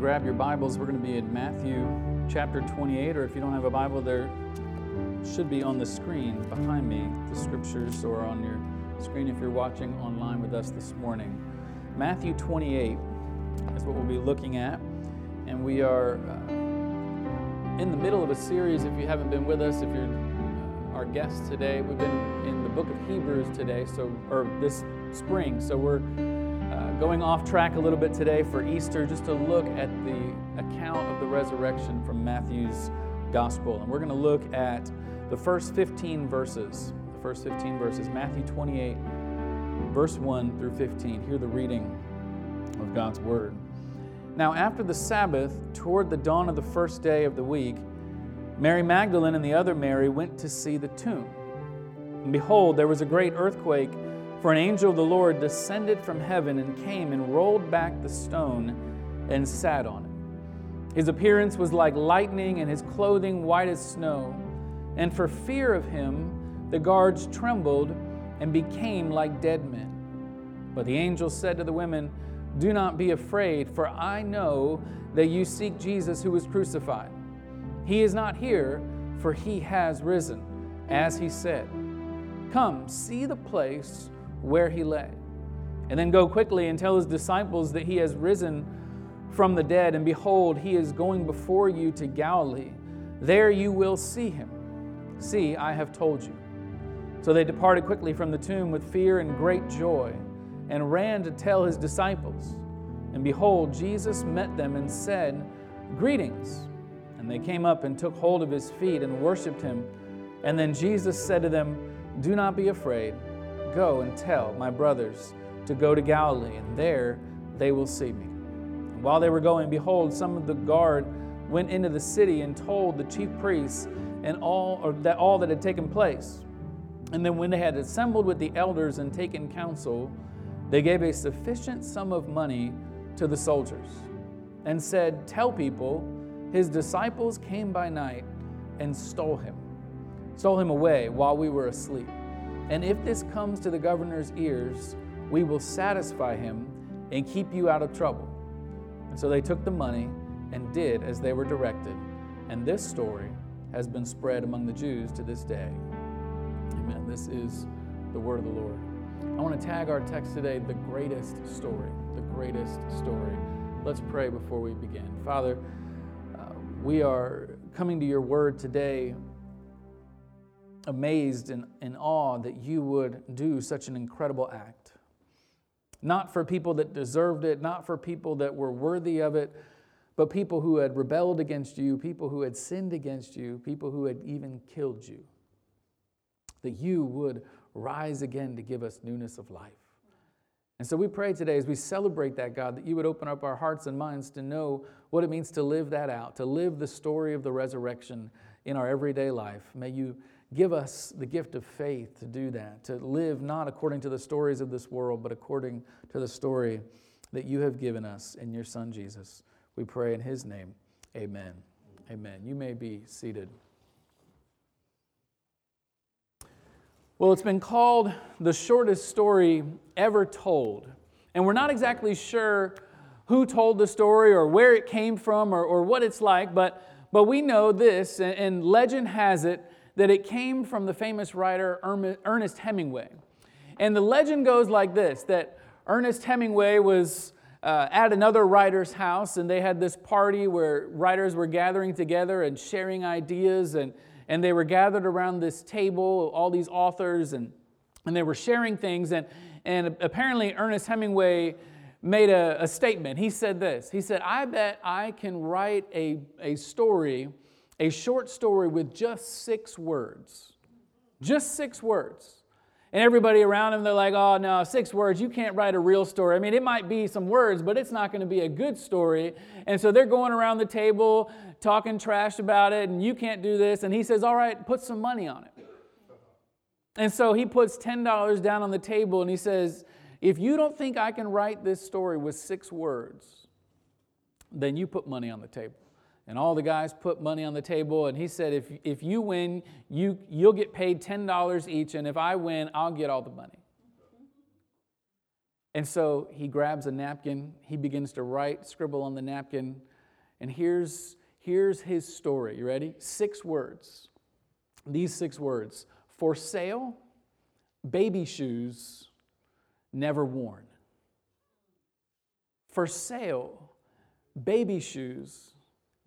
grab your Bibles, we're going to be in Matthew chapter 28, or if you don't have a Bible, there should be on the screen behind me the scriptures, or on your screen if you're watching online with us this morning. Matthew 28 is what we'll be looking at, and we are uh, in the middle of a series. If you haven't been with us, if you're uh, our guest today, we've been in the book of Hebrews today, so or this spring. So we're going off track a little bit today for Easter, just to look at the account of the resurrection from Matthew's gospel. And we're going to look at the first 15 verses. The first 15 verses, Matthew 28, verse 1 through 15. Hear the reading of God's word. Now, after the Sabbath, toward the dawn of the first day of the week, Mary Magdalene and the other Mary went to see the tomb. And behold, there was a great earthquake for an angel of the Lord descended from heaven and came and rolled back the stone and sat on it. His appearance was like lightning, and his clothing white as snow. And for fear of him, the guards trembled and became like dead men. But the angel said to the women, Do not be afraid, for I know that you seek Jesus who was crucified. He is not here, for he has risen, as he said. Come, see the place where he lay. And then go quickly and tell his disciples that he has risen from the dead, and behold, he is going before you to Galilee. There you will see him. See, I have told you. So they departed quickly from the tomb with fear and great joy, and ran to tell his disciples. And behold, Jesus met them and said, Greetings. And they came up and took hold of his feet and worshiped him. And then Jesus said to them, Do not be afraid. Go and tell my brothers to go to Galilee, and there they will see me. And while they were going, behold, some of the guard went into the city and told the chief priests and all or that all that had taken place. And then when they had assembled with the elders and taken counsel, they gave a sufficient sum of money to the soldiers and said, Tell people, his disciples came by night and stole him, stole him away while we were asleep. And if this comes to the governor's ears, we will satisfy him and keep you out of trouble. And so they took the money and did as they were directed. And this story has been spread among the Jews to this day. Amen. This is the word of the Lord. I want to tag our text today, the greatest story. The greatest story. Let's pray before we begin. Father, uh, we are coming to your word today amazed and in awe that you would do such an incredible act. Not for people that deserved it, not for people that were worthy of it, but people who had rebelled against you, people who had sinned against you, people who had even killed you. That you would rise again to give us newness of life. And so we pray today as we celebrate that, God, that you would open up our hearts and minds to know what it means to live that out, to live the story of the resurrection in our everyday life. May you Give us the gift of faith to do that, to live not according to the stories of this world, but according to the story that you have given us in your Son Jesus. We pray in his name. Amen. Amen. You may be seated. Well, it's been called the shortest story ever told. And we're not exactly sure who told the story or where it came from or, or what it's like, but, but we know this, and, and legend has it that it came from the famous writer Ernest Hemingway. And the legend goes like this that Ernest Hemingway was uh, at another writer's house, and they had this party where writers were gathering together and sharing ideas, and, and they were gathered around this table, all these authors, and, and they were sharing things. And, and apparently, Ernest Hemingway made a, a statement. He said this He said, I bet I can write a, a story a short story with just six words. Just six words. And everybody around him, they're like, oh, no, six words, you can't write a real story. I mean, it might be some words, but it's not going to be a good story. And so they're going around the table talking trash about it, and you can't do this. And he says, all right, put some money on it. And so he puts $10 down on the table and he says, if you don't think I can write this story with six words, then you put money on the table. And all the guys put money on the table, and he said, If, if you win, you, you'll get paid $10 each, and if I win, I'll get all the money. And so he grabs a napkin, he begins to write, scribble on the napkin, And here's, here's his story. You ready? Six words. These six words for sale, baby shoes, never worn. For sale, baby shoes,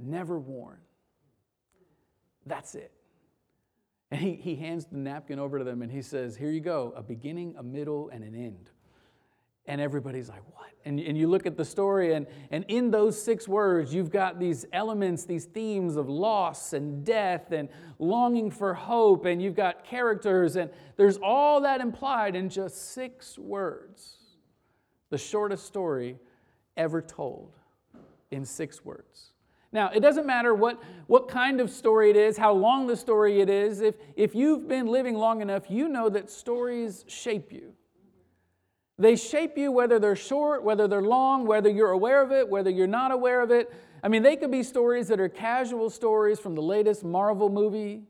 never worn. That's it. And he, he hands the napkin over to them and he says, Here you go, a beginning, a middle, and an end. And everybody's like, What? And, and you look at the story, and, and in those six words, you've got these elements, these themes of loss and death and longing for hope, and you've got characters, and there's all that implied in just six words. The shortest story ever told in six words. Now, it doesn't matter what, what kind of story it is, how long the story it is. If, if you've been living long enough, you know that stories shape you. They shape you whether they're short, whether they're long, whether you're aware of it, whether you're not aware of it. I mean, they could be stories that are casual stories from the latest Marvel movie.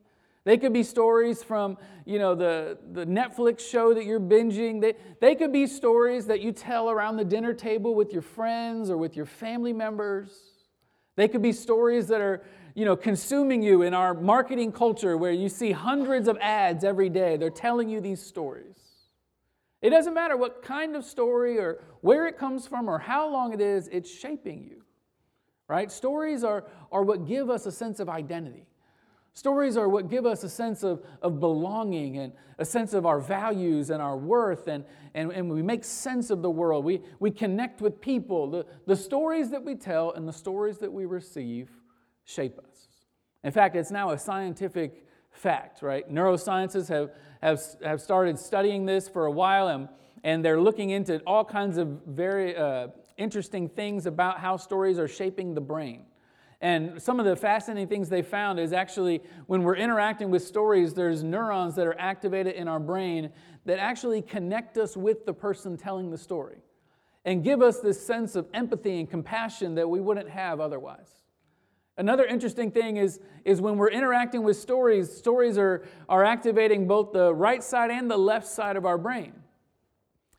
They could be stories from, you know, the, the Netflix show that you're binging. They, they could be stories that you tell around the dinner table with your friends or with your family members. They could be stories that are, you know, consuming you in our marketing culture where you see hundreds of ads every day. They're telling you these stories. It doesn't matter what kind of story or where it comes from or how long it is, it's shaping you. Right? Stories are, are what give us a sense of identity. Stories are what give us a sense of, of belonging and a sense of our values and our worth, and, and, and we make sense of the world. We, we connect with people. The, the stories that we tell and the stories that we receive shape us. In fact, it's now a scientific fact, right? Neurosciences have, have, have started studying this for a while, and, and they're looking into all kinds of very uh, interesting things about how stories are shaping the brain. And some of the fascinating things they found is actually when we're interacting with stories, there's neurons that are activated in our brain that actually connect us with the person telling the story and give us this sense of empathy and compassion that we wouldn't have otherwise. Another interesting thing is, is when we're interacting with stories, stories are, are activating both the right side and the left side of our brain.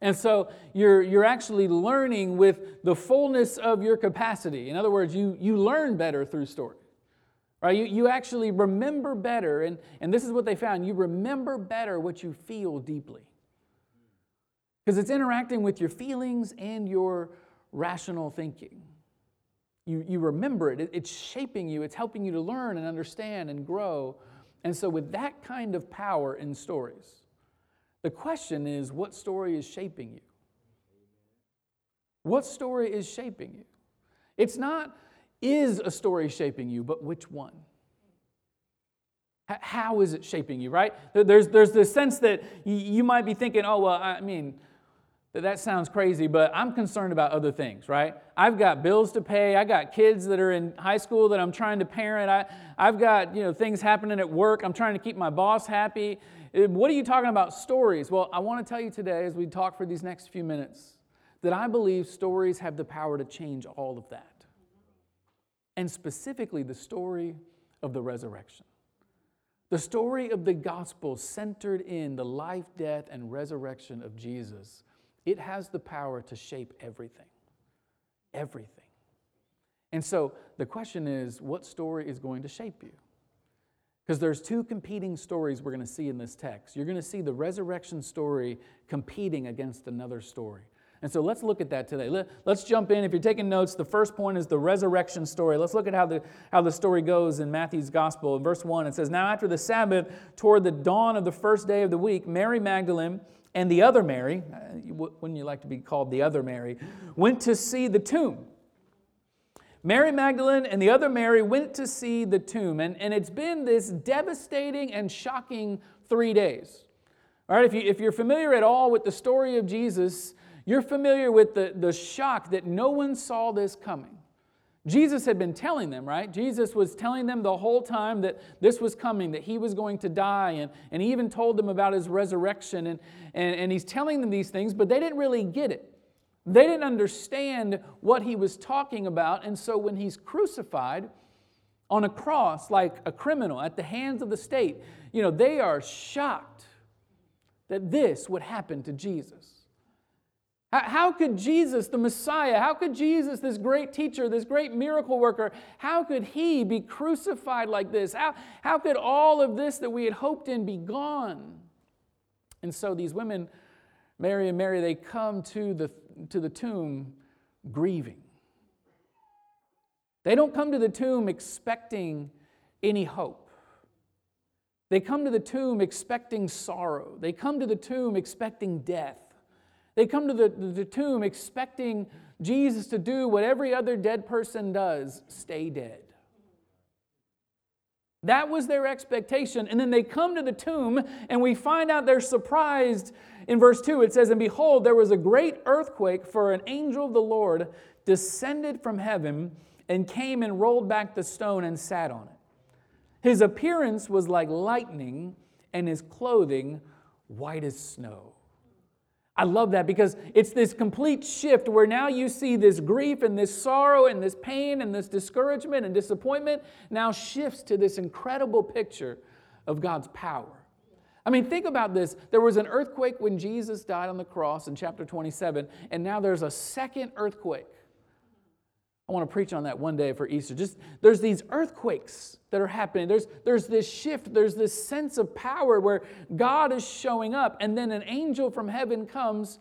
And so you're, you're actually learning with the fullness of your capacity. In other words, you, you learn better through story. Right? You, you actually remember better, and, and this is what they found you remember better what you feel deeply. Because it's interacting with your feelings and your rational thinking. You, you remember it, it's shaping you, it's helping you to learn and understand and grow. And so, with that kind of power in stories, the question is what story is shaping you? What story is shaping you? It's not, is a story shaping you, but which one? How is it shaping you, right? There's, there's this sense that you might be thinking, oh, well, I mean, that sounds crazy, but I'm concerned about other things, right? I've got bills to pay. I got kids that are in high school that I'm trying to parent. I, I've got you know things happening at work. I'm trying to keep my boss happy. Uh, what are you talking about? Stories. Well, I want to tell you today, as we talk for these next few minutes, that I believe stories have the power to change all of that. And specifically, the story of the resurrection. The story of the gospel centered in the life, death, and resurrection of Jesus. It has the power to shape everything. Everything. And so the question is what story is going to shape you? Because there's two competing stories we're going to see in this text. You're going to see the resurrection story competing against another story. And so let's look at that today. Let, us jump in. If you're taking notes, the first point is the resurrection story. Let's look at how the, how the story goes in Matthew's gospel. In verse 1, it says, Now after the Sabbath, toward the dawn of the first day of the week, Mary Magdalene and the other Mary, uh, wouldn't you like to be called the other Mary, went to see the tomb. Mary Magdalene and the other Mary went to see the tomb, and, and it's been this devastating and shocking three days. All right, if, you, if you're familiar at all with the story of Jesus, you're familiar with the, the shock that no one saw this coming. Jesus had been telling them, right? Jesus was telling them the whole time that this was coming, that he was going to die, and, and he even told them about his resurrection. And, and, and he's telling them these things, but they didn't really get it. They didn't understand what he was talking about. And so when he's crucified on a cross like a criminal at the hands of the state, you know, they are shocked that this would happen to Jesus. How could Jesus, the Messiah, how could Jesus, this great teacher, this great miracle worker, how could he be crucified like this? How, how could all of this that we had hoped in be gone? And so these women, Mary and Mary, they come to the, to the tomb grieving. They don't come to the tomb expecting any hope. They come to the tomb expecting sorrow. They come to the tomb expecting death. They come to the, the tomb expecting Jesus to do what every other dead person does stay dead. That was their expectation. And then they come to the tomb, and we find out they're surprised. In verse 2, it says, And behold, there was a great earthquake, for an angel of the Lord descended from heaven and came and rolled back the stone and sat on it. His appearance was like lightning, and his clothing white as snow. I love that because it's this complete shift where now you see this grief and this sorrow and this pain and this discouragement and disappointment now shifts to this incredible picture of God's power. I mean, think about this. There was an earthquake when Jesus died on the cross in chapter 27, and now there's a second earthquake I want to preach on that one day for Easter. Just there's these earthquakes that are happening. There's, there's this shift, there's this sense of power where God is showing up, and then an angel from heaven comes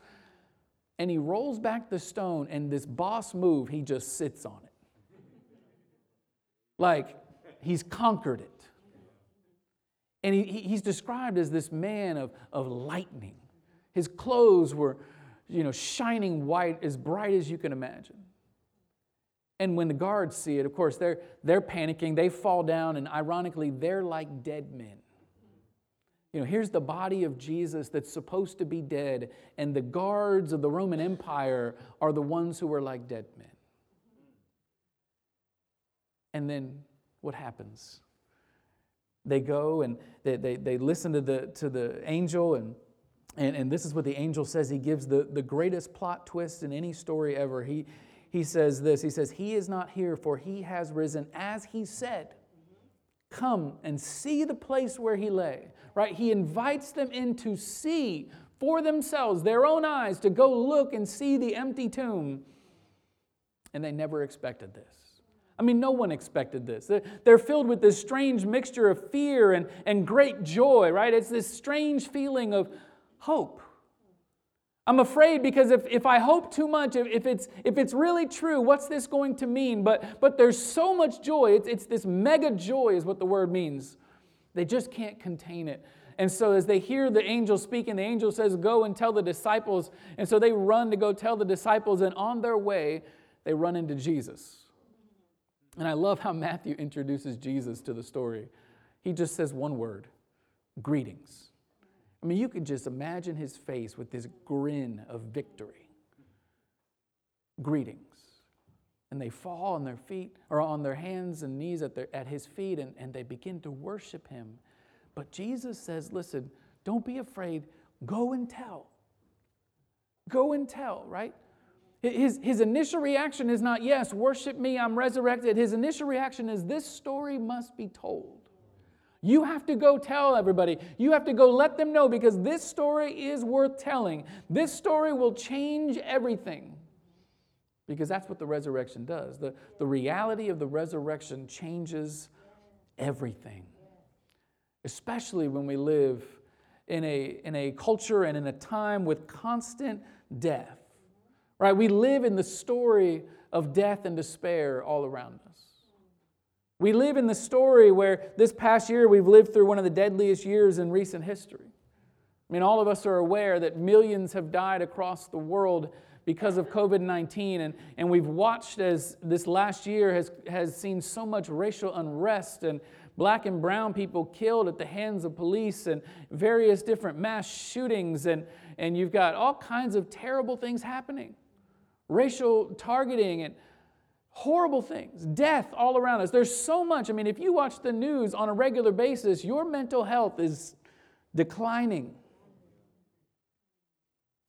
and he rolls back the stone, and this boss move, he just sits on it. Like he's conquered it. And he, he's described as this man of, of lightning. His clothes were, you know, shining white, as bright as you can imagine. And when the guards see it, of course, they're, they're panicking. They fall down, and ironically, they're like dead men. You know, here's the body of Jesus that's supposed to be dead, and the guards of the Roman Empire are the ones who are like dead men. And then what happens? They go and they, they, they listen to the, to the angel, and, and, and this is what the angel says. He gives the, the greatest plot twist in any story ever. He, he says this He says, He is not here, for he has risen as he said. Come and see the place where he lay. Right? He invites them in to see for themselves, their own eyes, to go look and see the empty tomb. And they never expected this. I mean, no one expected this. They're filled with this strange mixture of fear and, and great joy, right? It's this strange feeling of hope. I'm afraid because if, if I hope too much, if, if, it's, if it's really true, what's this going to mean? But, but there's so much joy. It's, it's this mega joy, is what the word means. They just can't contain it. And so, as they hear the angel speaking, the angel says, Go and tell the disciples. And so they run to go tell the disciples, and on their way, they run into Jesus. And I love how Matthew introduces Jesus to the story. He just says one word greetings. I mean, you could just imagine his face with this grin of victory. Greetings. And they fall on their feet or on their hands and knees at, their, at his feet and, and they begin to worship him. But Jesus says, listen, don't be afraid. Go and tell. Go and tell, right? His, his initial reaction is not, yes, worship me, I'm resurrected. His initial reaction is, this story must be told. You have to go tell everybody. You have to go let them know because this story is worth telling. This story will change everything. Because that's what the resurrection does. The, the reality of the resurrection changes everything, especially when we live in a, in a culture and in a time with constant death. Right? We live in the story of death and despair all around us. We live in the story where this past year we've lived through one of the deadliest years in recent history. I mean, all of us are aware that millions have died across the world because of COVID 19, and, and we've watched as this last year has, has seen so much racial unrest and black and brown people killed at the hands of police and various different mass shootings, and, and you've got all kinds of terrible things happening racial targeting and horrible things, death all around us. There's so much. I mean, if you watch the news on a regular basis, your mental health is declining.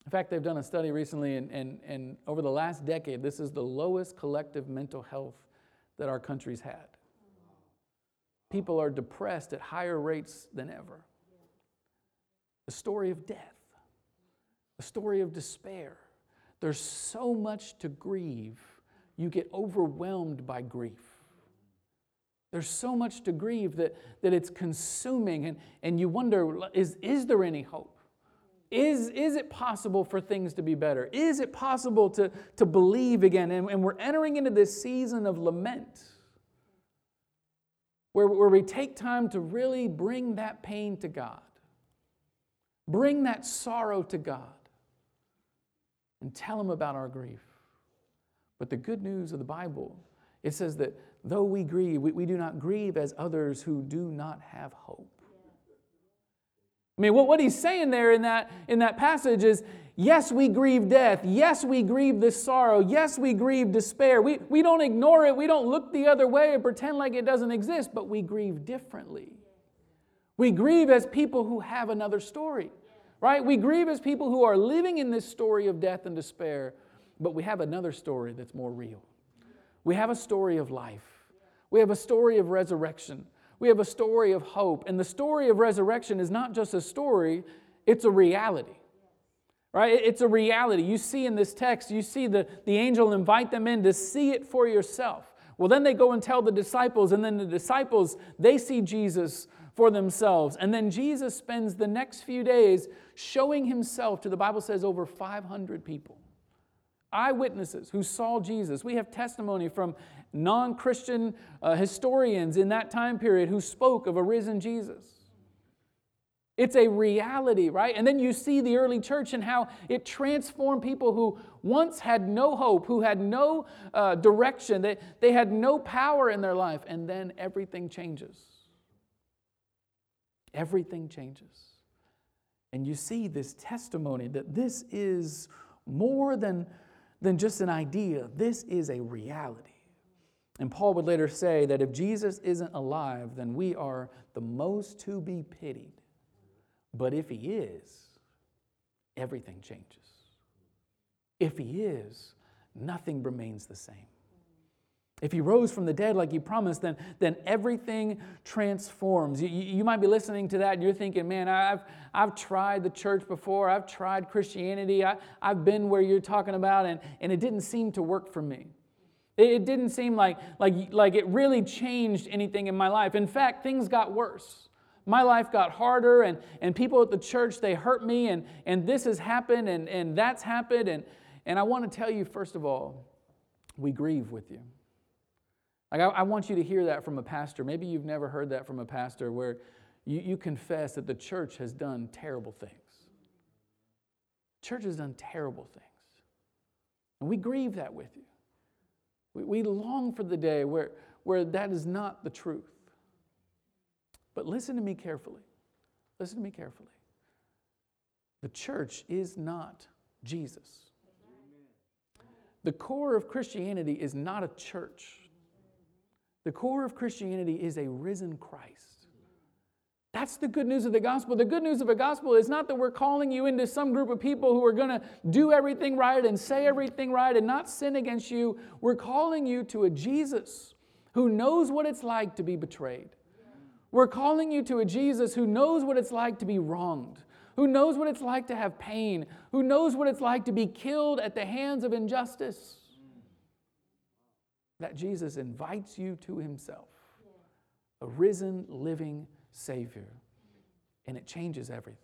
In fact, they've done a study recently, and, and, and over the last decade, this is the lowest collective mental health that our country's had. People are depressed at higher rates than ever. The story of death, the story of despair, there's so much to grieve, you get overwhelmed by grief. There's so much to grieve that, that it's consuming, and, and you wonder is, is there any hope? Is, is it possible for things to be better? Is it possible to, to believe again? And, and we're entering into this season of lament where, where we take time to really bring that pain to God, bring that sorrow to God, and tell Him about our grief. But the good news of the Bible, it says that though we grieve, we, we do not grieve as others who do not have hope. I mean, what, what he's saying there in that, in that passage is yes, we grieve death. Yes, we grieve this sorrow. Yes, we grieve despair. We, we don't ignore it. We don't look the other way and pretend like it doesn't exist, but we grieve differently. We grieve as people who have another story, right? We grieve as people who are living in this story of death and despair, but we have another story that's more real. We have a story of life, we have a story of resurrection. We have a story of hope. And the story of resurrection is not just a story, it's a reality. Right? It's a reality. You see in this text, you see the, the angel invite them in to see it for yourself. Well, then they go and tell the disciples, and then the disciples, they see Jesus for themselves. And then Jesus spends the next few days showing himself to, the Bible says, over 500 people. Eyewitnesses who saw Jesus. We have testimony from non Christian uh, historians in that time period who spoke of a risen Jesus. It's a reality, right? And then you see the early church and how it transformed people who once had no hope, who had no uh, direction, they, they had no power in their life, and then everything changes. Everything changes. And you see this testimony that this is more than, than just an idea, this is a reality. And Paul would later say that if Jesus isn't alive, then we are the most to be pitied. But if he is, everything changes. If he is, nothing remains the same. If he rose from the dead like he promised, then, then everything transforms. You, you might be listening to that and you're thinking, man, I've, I've tried the church before, I've tried Christianity, I, I've been where you're talking about, and, and it didn't seem to work for me. It didn't seem like, like, like it really changed anything in my life. In fact, things got worse. My life got harder, and, and people at the church, they hurt me, and, and this has happened, and, and that's happened. And, and I want to tell you, first of all, we grieve with you. Like, I, I want you to hear that from a pastor. Maybe you've never heard that from a pastor where you, you confess that the church has done terrible things. Church has done terrible things. And we grieve that with you. We, we long for the day where, where that is not the truth. But listen to me carefully. Listen to me carefully. The church is not Jesus. The core of Christianity is not a church. The core of Christianity is a risen Christ. That's the good news of the gospel. The good news of the gospel is not that we're calling you into some group of people who are going to do everything right and say everything right and not sin against you. We're calling you to a Jesus who knows what it's like to be betrayed. We're calling you to a Jesus who knows what it's like to be wronged, who knows what it's like to have pain, who knows what it's like to be killed at the hands of injustice. That Jesus invites you to himself, a risen, living Savior. And it changes everything.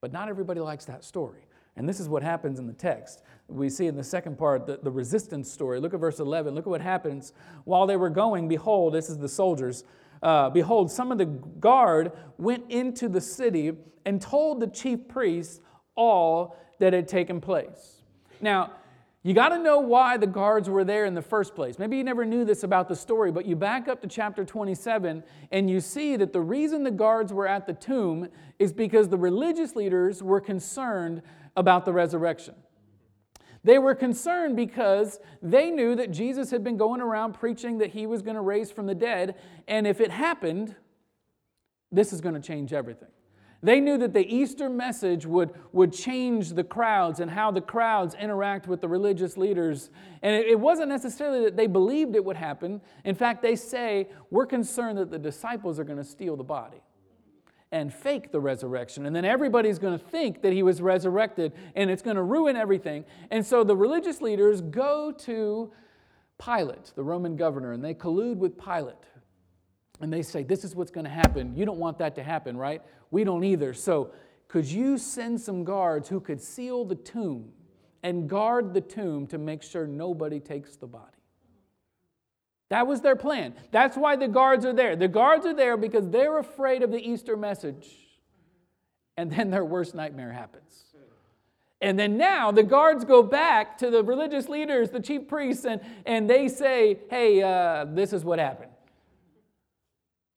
But not everybody likes that story. And this is what happens in the text. We see in the second part the, the resistance story. Look at verse 11. Look at what happens. While they were going, behold, this is the soldiers. Uh, behold, some of the guard went into the city and told the chief priests all that had taken place. Now, you got to know why the guards were there in the first place. Maybe you never knew this about the story, but you back up to chapter 27 and you see that the reason the guards were at the tomb is because the religious leaders were concerned about the resurrection. They were concerned because they knew that Jesus had been going around preaching that he was going to raise from the dead, and if it happened, this is going to change everything. They knew that the Easter message would, would change the crowds and how the crowds interact with the religious leaders. And it, it, wasn't necessarily that they believed it would happen. In fact, they say, We're concerned that the disciples are going to steal the body. and fake the resurrection. And then everybody's going to think that he was resurrected and it's going to ruin everything. And so the religious leaders go to Pilate, the Roman governor, and they collude with Pilate. And they say, This is what's going to happen. You don't want that to happen, right? We don't either. So could you send some guards who could seal the tomb and guard the tomb to make sure nobody takes the body? That was their plan. That's why the guards are there. The guards are there because they're afraid of the Easter message. And then their worst nightmare happens. And then now the guards go back to the religious leaders, the chief priests, and, and they say, hey, uh, this is what happened.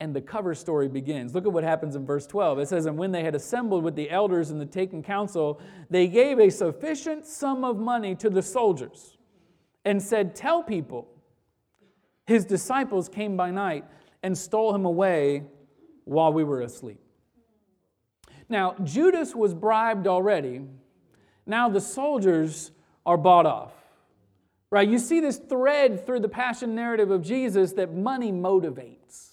And the cover story begins. Look at what happens in verse 12. It says, And when they had assembled with the elders and the taken counsel, they gave a sufficient sum of money to the soldiers and said, Tell people his disciples came by night and stole him away while we were asleep. Now, Judas was bribed already. Now the soldiers are bought off. Right? You see this thread through the passion narrative of Jesus that money motivates.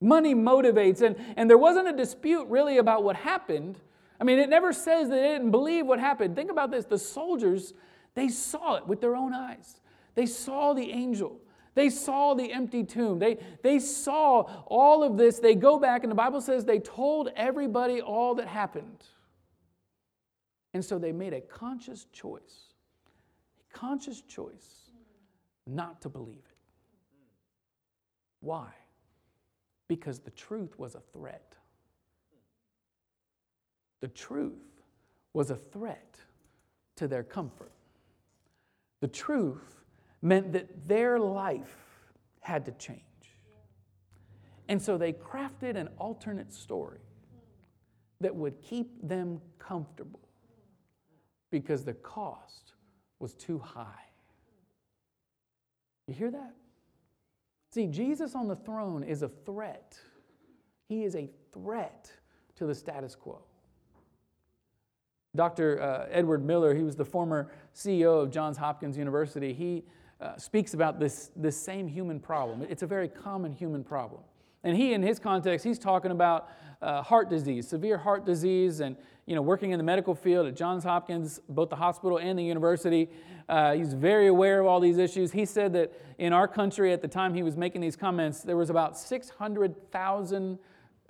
Money motivates. And, and there wasn't a dispute really about what happened. I mean, it never says that they didn't believe what happened. Think about this the soldiers, they saw it with their own eyes, they saw the angel. They saw the empty tomb. They, they saw all of this. They go back, and the Bible says they told everybody all that happened. And so they made a conscious choice, a conscious choice not to believe it. Why? Because the truth was a threat. The truth was a threat to their comfort. The truth meant that their life had to change. And so they crafted an alternate story that would keep them comfortable because the cost was too high. You hear that? See, Jesus on the throne is a threat. He is a threat to the status quo. Dr. Uh, Edward Miller, he was the former CEO of Johns Hopkins University. He uh, speaks about this, this same human problem. It's a very common human problem. And he, in his context, he's talking about uh, heart disease, severe heart disease, and you know, working in the medical field at Johns Hopkins, both the hospital and the university. Uh, he's very aware of all these issues. He said that in our country, at the time he was making these comments, there was about 600,000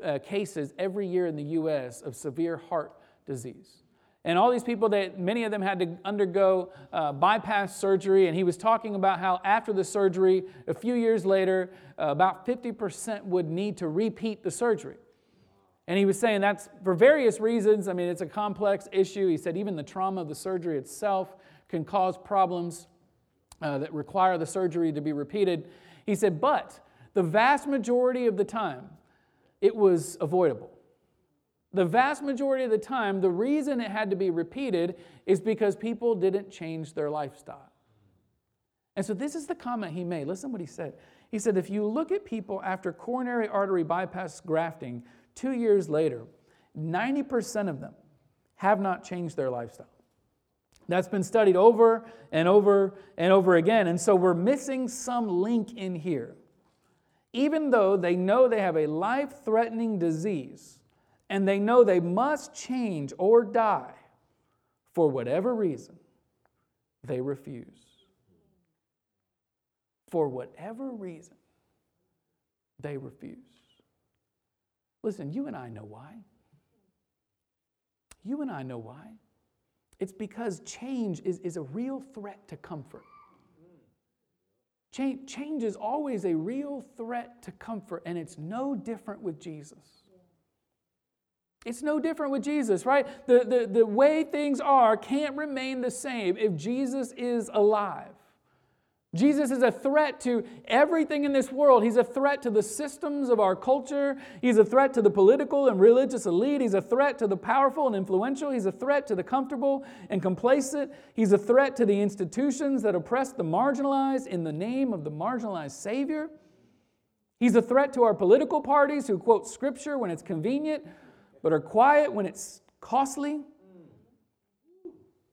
uh, cases every year in the U.S. of severe heart disease. And all these people that many of them had to undergo uh, bypass surgery. And he was talking about how after the surgery, a few years later, uh, about 50% would need to repeat the surgery. And he was saying that's for various reasons. I mean, it's a complex issue. He said even the trauma of the surgery itself can cause problems uh, that require the surgery to be repeated. He said, but the vast majority of the time, it was avoidable. The vast majority of the time, the reason it had to be repeated is because people didn't change their lifestyle. And so, this is the comment he made. Listen what he said. He said, If you look at people after coronary artery bypass grafting two years later, 90% of them have not changed their lifestyle. That's been studied over and over and over again. And so, we're missing some link in here. Even though they know they have a life threatening disease, and they know they must change or die for whatever reason, they refuse. For whatever reason, they refuse. Listen, you and I know why. You and I know why. It's because change is, is a real threat to comfort. Change, change is always a real threat to comfort, and it's no different with Jesus. It's no different with Jesus, right? The, the, the way things are can't remain the same if Jesus is alive. Jesus is a threat to everything in this world. He's a threat to the systems of our culture. He's a threat to the political and religious elite. He's a threat to the powerful and influential. He's a threat to the comfortable and complacent. He's a threat to the institutions that oppress the marginalized in the name of the marginalized Savior. He's a threat to our political parties who quote scripture when it's convenient but are quiet when it's costly.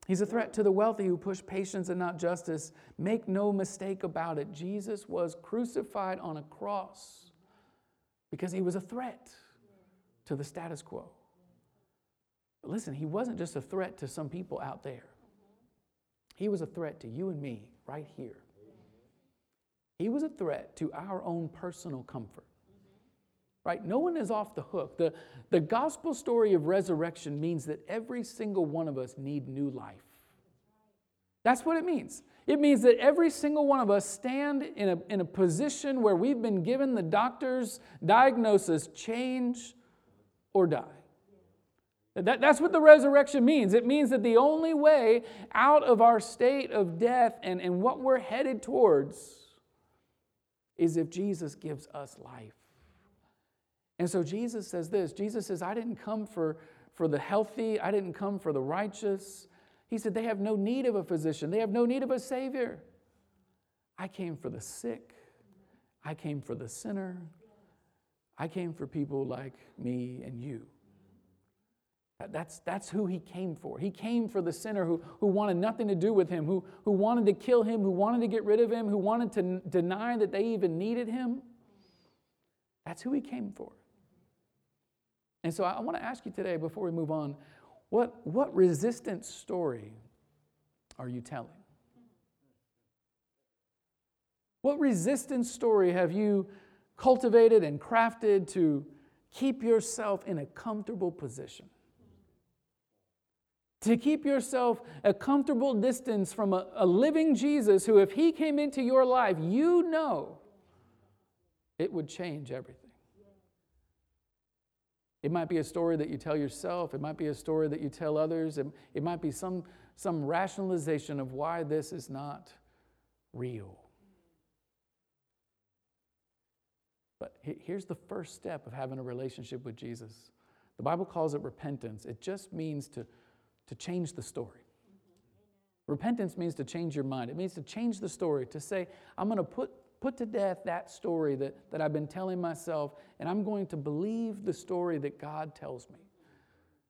He's a threat to the wealthy who push patience and not justice. Make no mistake about it, Jesus was crucified on a cross because he was a threat to the status quo. But listen, he wasn't just a threat to some people out there, he was a threat to you and me right here. He was a threat to our own personal comfort. Right? No one is off the hook. The, the gospel story of resurrection means that every single one of us need new life. That's what it means. It means that every single one of us stand in a, in a position where we've been given the doctor's diagnosis change or die. That, that's what the resurrection means. It means that the only way out of our state of death and, and what we're headed towards is if Jesus gives us life. And so Jesus says this Jesus says, I didn't come for, for the healthy, I didn't come for the righteous. He said, They have no need of a physician, they have no need of a savior. I came for the sick, I came for the sinner, I came for people like me and you. That's, that's who he came for. He came for the sinner who, who wanted nothing to do with him, who, who wanted to kill him, who wanted to get rid of him, who wanted to n- deny that they even needed him. That's who he came for. And so I want to ask you today, before we move on, what, what resistance story are you telling? What resistance story have you cultivated and crafted to keep yourself in a comfortable position? to keep yourself a comfortable distance from a, a, living Jesus who, if he came into your life, you know it would change everything. It might be a story that you tell yourself, it might be a story that you tell others, it, it might be some, some rationalization of why this is not real. But here's the first step of having a relationship with Jesus. The Bible calls it repentance. It just means to to change the story. Mm-hmm. Repentance means to change your mind. It means to change the story, to say, I'm going to put, put to death that story that, that I've been telling myself, and I'm going to believe the story that God tells me.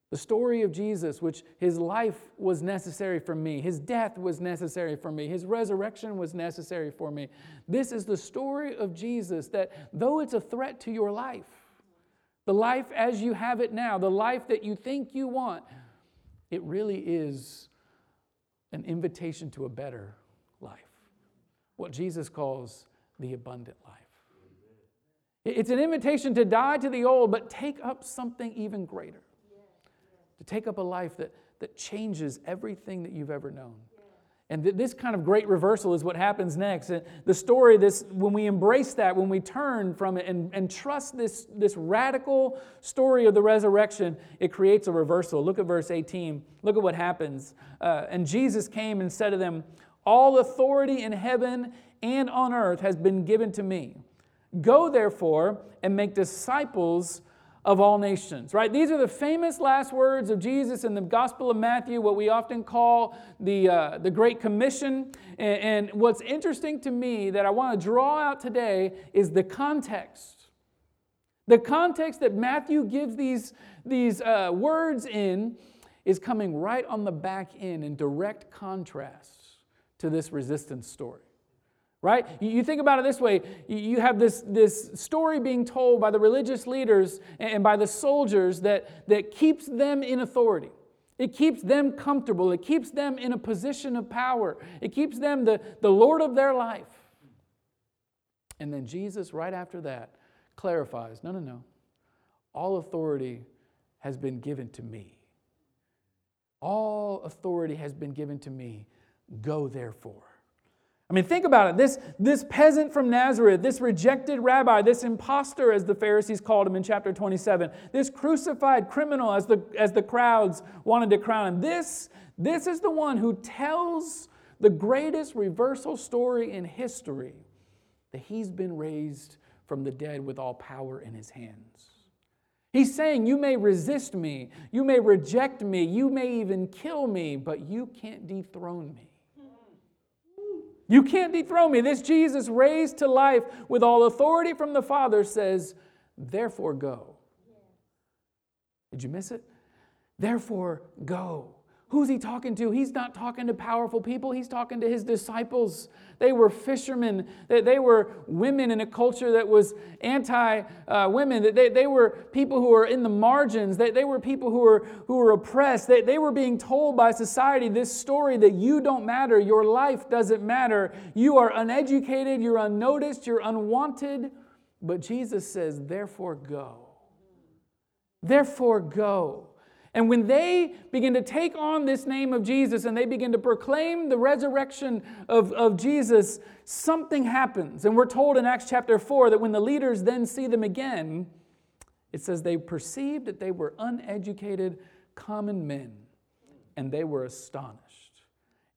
The story of Jesus, which his life was necessary for me, his death was necessary for me, his resurrection was necessary for me. This is the story of Jesus that, though it's a threat to your life, the life as you have it now, the life that you think you want, it really is an invitation to a better life, what Jesus calls the abundant life. It's an invitation to die to the old, but take up something even greater. To take up a life that, that changes everything that you've ever known. And th- this kind of great reversal is what happens next. And the story, this, when we embrace that, when we turn from it and, and trust this, this radical story of the resurrection, it creates a reversal. Look at verse 18. Look at what happens. Uh, and Jesus came and said to them, All authority in heaven and on earth has been given to me. Go therefore and make disciples of all nations, right? These are the famous last words of Jesus in the Gospel of Matthew, what we often call the, uh, the Great Commission. And, and what's interesting to me that I want to draw out today is the context. The context that Matthew gives these, these uh, words in is coming right on the back end in direct contrast to this resistance story right? You think about it this way you have this, this story being told by the religious leaders and by the soldiers that, that keeps them in authority. It keeps them comfortable. It keeps them in a position of power. It keeps them the, the Lord of their life. And then Jesus, right after that, clarifies no, no, no. All authority has been given to me. All authority has been given to me. Go therefore. I mean, think about it. This, this peasant from Nazareth, this rejected rabbi, this impostor, as the Pharisees called him in chapter 27, this crucified criminal, as the, as the crowds wanted to crown him, this, this is the one who tells the greatest reversal story in history that he's been raised from the dead with all power in his hands. He's saying, You may resist me, you may reject me, you may even kill me, but you can't dethrone me. You can't dethrone me. This Jesus raised to life with all authority from the Father says, Therefore go. Did you miss it? Therefore go. Who's he talking to? He's not talking to powerful people, he's talking to his disciples. They were fishermen, they were women in a culture that was anti women, they, they were people who were in the margins, they, they were people who were, who were oppressed. They, they were being told by society this story that you don't matter, your life doesn't matter, you are uneducated, you're unnoticed, you're unwanted. But Jesus says, therefore, go. Therefore, go. And when they begin to take on this name of Jesus and they begin to proclaim the resurrection of, of Jesus, something happens. And we're told in Acts chapter 4 that when the leaders then see them again, it says they perceived that they were uneducated common men and they were astonished.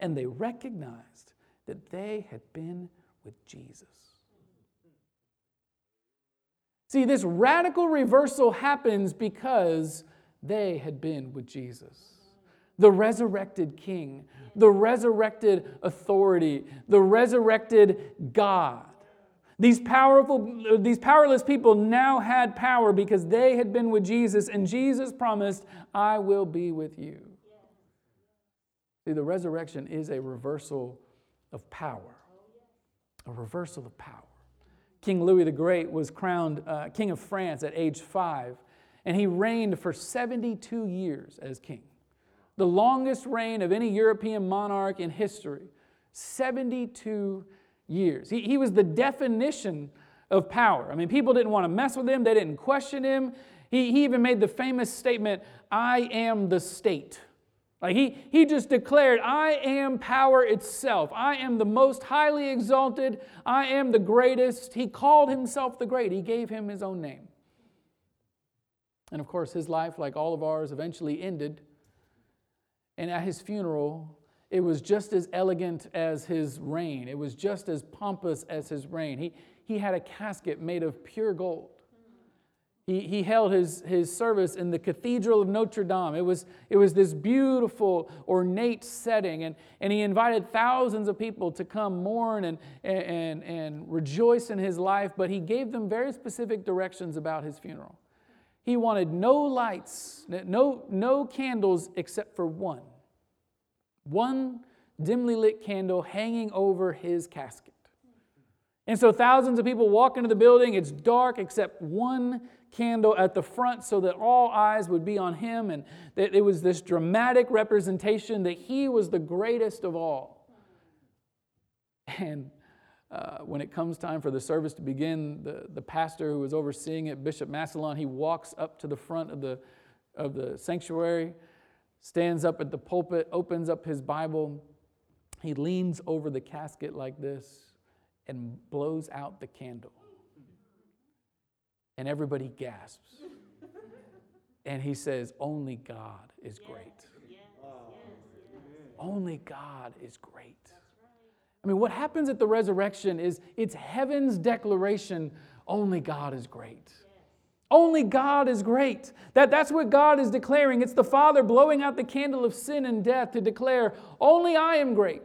And they recognized that they had been with Jesus. See, this radical reversal happens because they had been with Jesus. The resurrected King, the resurrected authority, the resurrected God. These powerful, these powerless people now had power because they had been with Jesus, and Jesus promised, I will be with you. See, the resurrection is a reversal of power. A reversal of power. King Louis the Great was crowned uh, King of France at age five and he reigned for 72 years as king. The longest reign of any European monarch in history. 72 years. He, he was the definition of power. I mean, people didn't want to mess with him, they didn't question him. He, he even made the famous statement, I am the state. Like he, he just declared, I am power itself. I am the most highly exalted. I am the greatest. He called himself the great. He gave him his own name. And of course, his life, like all of ours, eventually ended. And at his funeral, it was just as elegant as his reign. It was just as pompous as his reign. He, he had a casket made of pure gold. He, he held his, his service in the Cathedral of Notre Dame. It was, it was this beautiful, ornate setting, and, and he invited thousands of people to come mourn and, and, and rejoice in his life, but he gave them very specific directions about his funeral. He wanted no lights, no, no candles except for one. One dimly lit candle hanging over his casket. And so thousands of people walk into the building. It's dark except one candle at the front so that all eyes would be on him. And it was this dramatic representation that he was the greatest of all. And uh, when it comes time for the service to begin, the, the pastor who was overseeing it, Bishop Massillon, he walks up to the front of the, of the sanctuary, stands up at the pulpit, opens up his Bible. He leans over the casket like this and blows out the candle. And everybody gasps. And he says, Only God is great. Only God is great. I mean, what happens at the resurrection is it's heaven's declaration only God is great. Only God is great. That, that's what God is declaring. It's the Father blowing out the candle of sin and death to declare, Only I am great.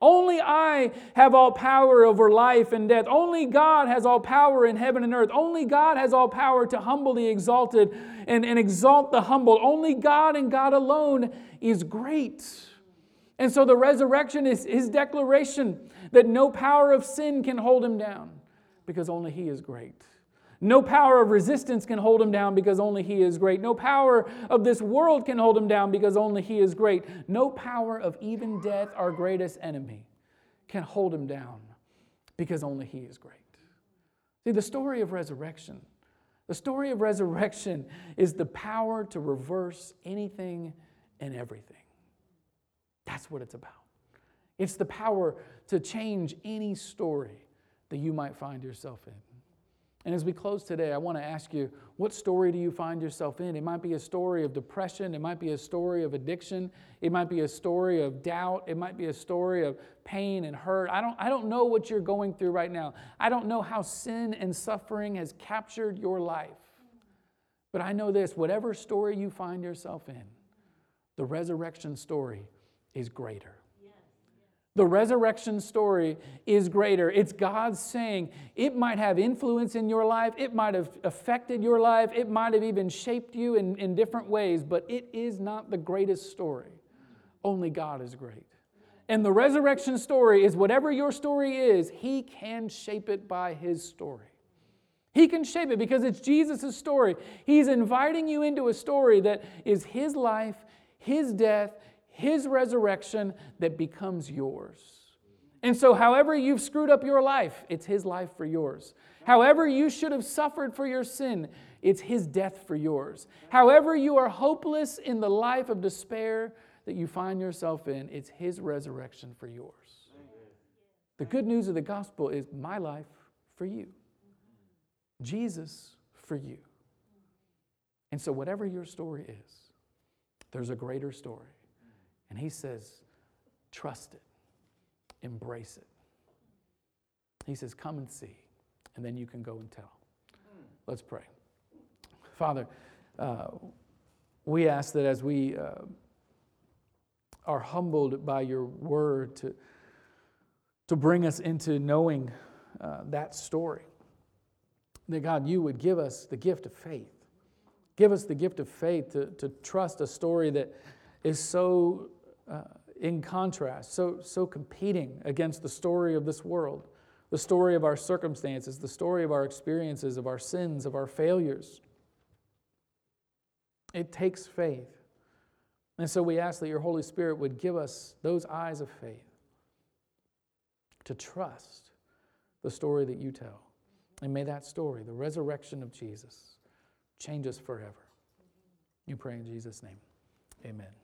Only I have all power over life and death. Only God has all power in heaven and earth. Only God has all power to humble the exalted and, and exalt the humble. Only God and God alone is great. And so the resurrection is his declaration that no power of sin can hold him down because only he is great. No power of resistance can hold him down because only he is great. No power of this world can hold him down because only he is great. No power of even death, our greatest enemy, can hold him down because only he is great. See, the story of resurrection, the story of resurrection is the power to reverse anything and everything. That's what it's about. It's the power to change any story that you might find yourself in. And as we close today, I want to ask you what story do you find yourself in? It might be a story of depression, it might be a story of addiction, it might be a story of doubt, it might be a story of pain and hurt. I don't, I don't know what you're going through right now. I don't know how sin and suffering has captured your life. But I know this whatever story you find yourself in, the resurrection story is greater. The resurrection story is greater. It's God saying it might have influence in your life, it might have affected your life, it might have even shaped you in, in different ways, but it is not the greatest story. only God is great. And the resurrection story is whatever your story is, He can shape it by His story. He can shape it because it's Jesus' story. He's inviting you into a story that is His life, His death, His resurrection that becomes yours. And so, however you've screwed up your life, it's His life for yours. However, you should have suffered for your sin, it's His death for yours. However, you are hopeless in the life of despair that you find yourself in, it's His resurrection for yours. The good news of the gospel is my life for you, Jesus for you. And so, whatever your story is, there's a greater story. And He says, trust it, embrace it. He says, come and see, and then you can go and tell. Let's pray. Father, uh, we ask that as we uh, are humbled by your word to, to bring us into knowing uh, that story, that God, you would give us the gift of faith. Give us the gift of faith to, to trust a story that is so uh, in contrast, so, so competing against the story of this world, the story of our circumstances, the story of our experiences, of our sins, of our failures. It takes faith. And so we ask that your Holy Spirit would give us those eyes of faith to trust the story that you tell. And may that story, the resurrection of Jesus, change us forever. You pray in Jesus' name. Amen.